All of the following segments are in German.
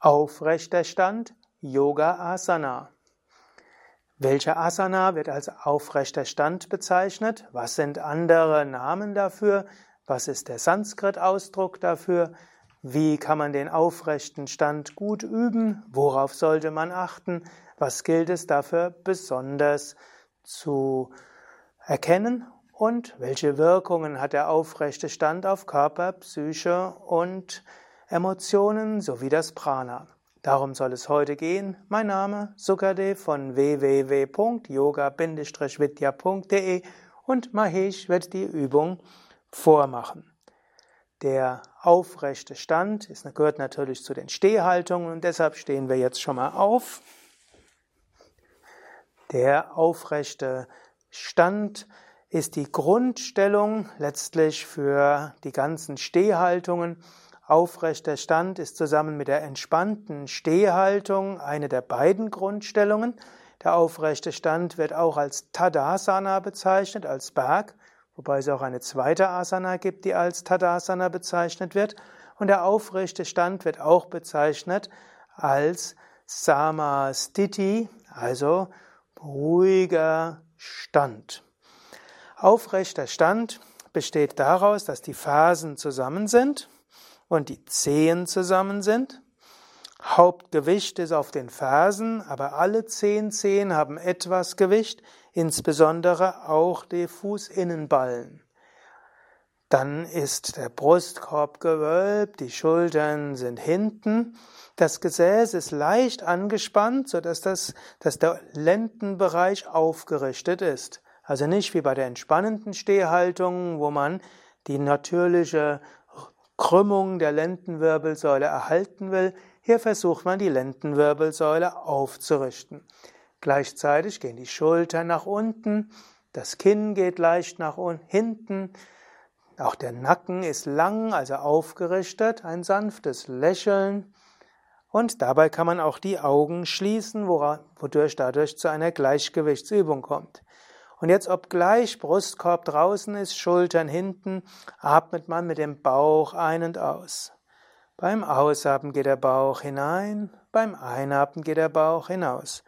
Aufrechter Stand, Yoga Asana. Welcher Asana wird als aufrechter Stand bezeichnet? Was sind andere Namen dafür? Was ist der Sanskrit-Ausdruck dafür? Wie kann man den aufrechten Stand gut üben? Worauf sollte man achten? Was gilt es dafür besonders zu erkennen? Und welche Wirkungen hat der aufrechte Stand auf Körper, Psyche und Emotionen sowie das Prana. Darum soll es heute gehen. Mein Name Sukadev von www.yoga-vidya.de und Mahesh wird die Übung vormachen. Der aufrechte Stand ist, gehört natürlich zu den Stehhaltungen und deshalb stehen wir jetzt schon mal auf. Der aufrechte Stand ist die Grundstellung letztlich für die ganzen Stehhaltungen Aufrechter Stand ist zusammen mit der entspannten Stehhaltung eine der beiden Grundstellungen. Der aufrechte Stand wird auch als Tadasana bezeichnet, als Berg, wobei es auch eine zweite Asana gibt, die als Tadasana bezeichnet wird. Und der aufrechte Stand wird auch bezeichnet als Samastiti, also ruhiger Stand. Aufrechter Stand besteht daraus, dass die Fersen zusammen sind und die Zehen zusammen sind. Hauptgewicht ist auf den Fersen, aber alle zehn Zehen haben etwas Gewicht, insbesondere auch die Fußinnenballen. Dann ist der Brustkorb gewölbt, die Schultern sind hinten, das Gesäß ist leicht angespannt, sodass das, dass der Lendenbereich aufgerichtet ist. Also nicht wie bei der entspannenden Stehhaltung, wo man die natürliche Krümmung der Lendenwirbelsäule erhalten will, hier versucht man die Lendenwirbelsäule aufzurichten. Gleichzeitig gehen die Schultern nach unten, das Kinn geht leicht nach hinten, auch der Nacken ist lang, also aufgerichtet, ein sanftes Lächeln. Und dabei kann man auch die Augen schließen, wodurch dadurch zu einer Gleichgewichtsübung kommt. Und jetzt, obgleich Brustkorb draußen ist, Schultern hinten, atmet man mit dem Bauch ein und aus. Beim Ausatmen geht der Bauch hinein, beim Einatmen geht der Bauch hinaus.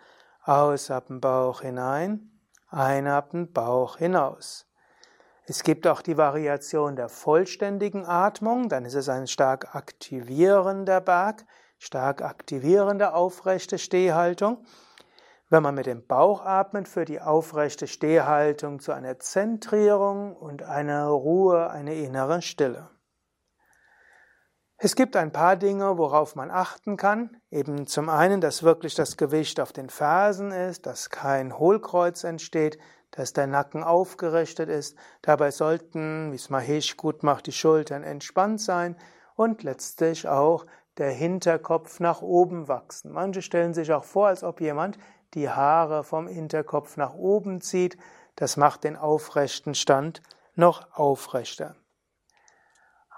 Ausatmen Bauch hinein, einatmen Bauch hinaus. Es gibt auch die Variation der vollständigen Atmung, dann ist es ein stark aktivierender Berg, stark aktivierende aufrechte Stehhaltung. Wenn man mit dem Bauch atmet, führt die aufrechte Stehhaltung zu einer Zentrierung und einer Ruhe, einer inneren Stille. Es gibt ein paar Dinge, worauf man achten kann. Eben zum einen, dass wirklich das Gewicht auf den Fersen ist, dass kein Hohlkreuz entsteht, dass der Nacken aufgerichtet ist. Dabei sollten, wie es Mahesh gut macht, die Schultern entspannt sein und letztlich auch der Hinterkopf nach oben wachsen. Manche stellen sich auch vor, als ob jemand die Haare vom Hinterkopf nach oben zieht. Das macht den aufrechten Stand noch aufrechter.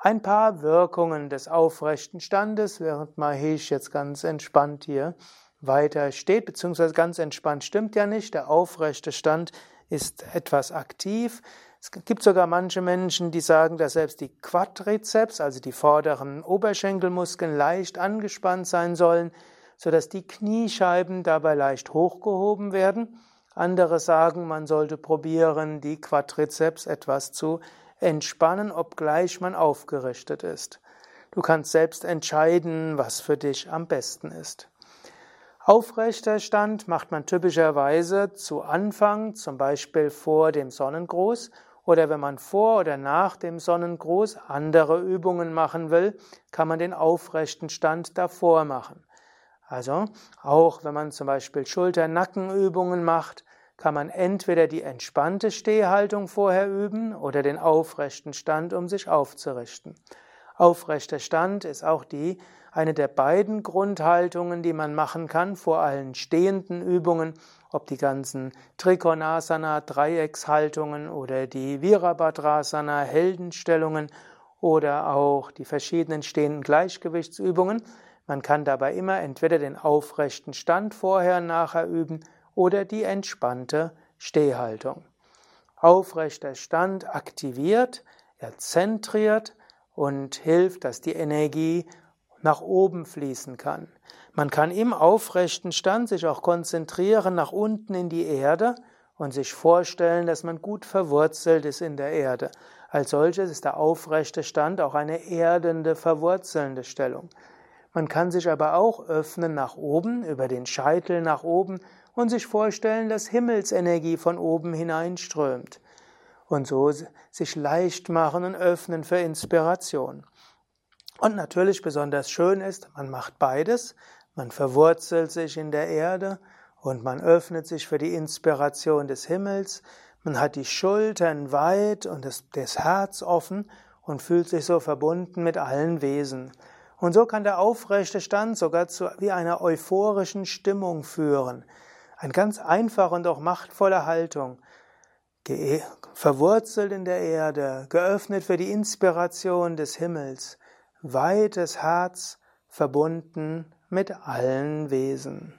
Ein paar Wirkungen des aufrechten Standes, während Mahesh jetzt ganz entspannt hier weiter steht, beziehungsweise ganz entspannt stimmt ja nicht. Der aufrechte Stand ist etwas aktiv. Es gibt sogar manche Menschen, die sagen, dass selbst die Quadrizeps, also die vorderen Oberschenkelmuskeln, leicht angespannt sein sollen sodass die Kniescheiben dabei leicht hochgehoben werden. Andere sagen, man sollte probieren, die Quadrizeps etwas zu entspannen, obgleich man aufgerichtet ist. Du kannst selbst entscheiden, was für dich am besten ist. Aufrechter Stand macht man typischerweise zu Anfang, zum Beispiel vor dem Sonnengruß, oder wenn man vor oder nach dem Sonnengruß andere Übungen machen will, kann man den aufrechten Stand davor machen. Also auch wenn man zum Beispiel Schulter-Nackenübungen macht, kann man entweder die entspannte Stehhaltung vorher üben oder den aufrechten Stand, um sich aufzurichten. Aufrechter Stand ist auch die eine der beiden Grundhaltungen, die man machen kann vor allen stehenden Übungen, ob die ganzen Trikonasana, Dreieckshaltungen oder die Virabhadrasana, Heldenstellungen oder auch die verschiedenen stehenden Gleichgewichtsübungen. Man kann dabei immer entweder den aufrechten Stand vorher und nachher üben oder die entspannte Stehhaltung. Aufrechter Stand aktiviert, er zentriert und hilft, dass die Energie nach oben fließen kann. Man kann im aufrechten Stand sich auch konzentrieren nach unten in die Erde und sich vorstellen, dass man gut verwurzelt ist in der Erde. Als solches ist der aufrechte Stand auch eine erdende, verwurzelnde Stellung. Man kann sich aber auch öffnen nach oben, über den Scheitel nach oben und sich vorstellen, dass Himmelsenergie von oben hineinströmt. Und so sich leicht machen und öffnen für Inspiration. Und natürlich besonders schön ist, man macht beides. Man verwurzelt sich in der Erde und man öffnet sich für die Inspiration des Himmels. Man hat die Schultern weit und das, das Herz offen und fühlt sich so verbunden mit allen Wesen. Und so kann der aufrechte Stand sogar zu wie einer euphorischen Stimmung führen. Eine ganz einfache und auch machtvolle Haltung. Verwurzelt in der Erde, geöffnet für die Inspiration des Himmels weites Herz verbunden mit allen Wesen.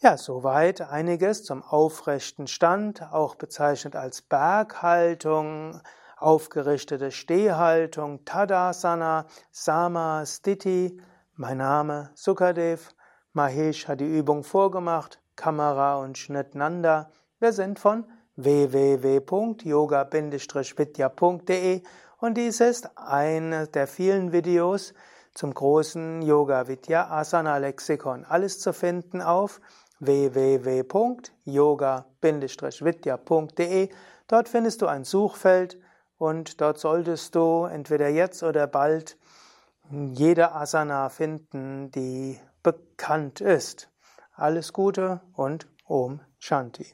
Ja, soweit einiges zum aufrechten Stand, auch bezeichnet als Berghaltung, aufgerichtete Stehhaltung, Tadasana, Sama, Stiti. Mein Name Sukadev. Mahesh hat die Übung vorgemacht, Kamera und Schnitt Nanda. Wir sind von www.yoga-vidya.de und dies ist eines der vielen Videos zum großen Yoga Vidya Asana Lexikon. Alles zu finden auf www.yoga-vidya.de. Dort findest du ein Suchfeld und dort solltest du entweder jetzt oder bald jede Asana finden, die bekannt ist. Alles Gute und Om Shanti.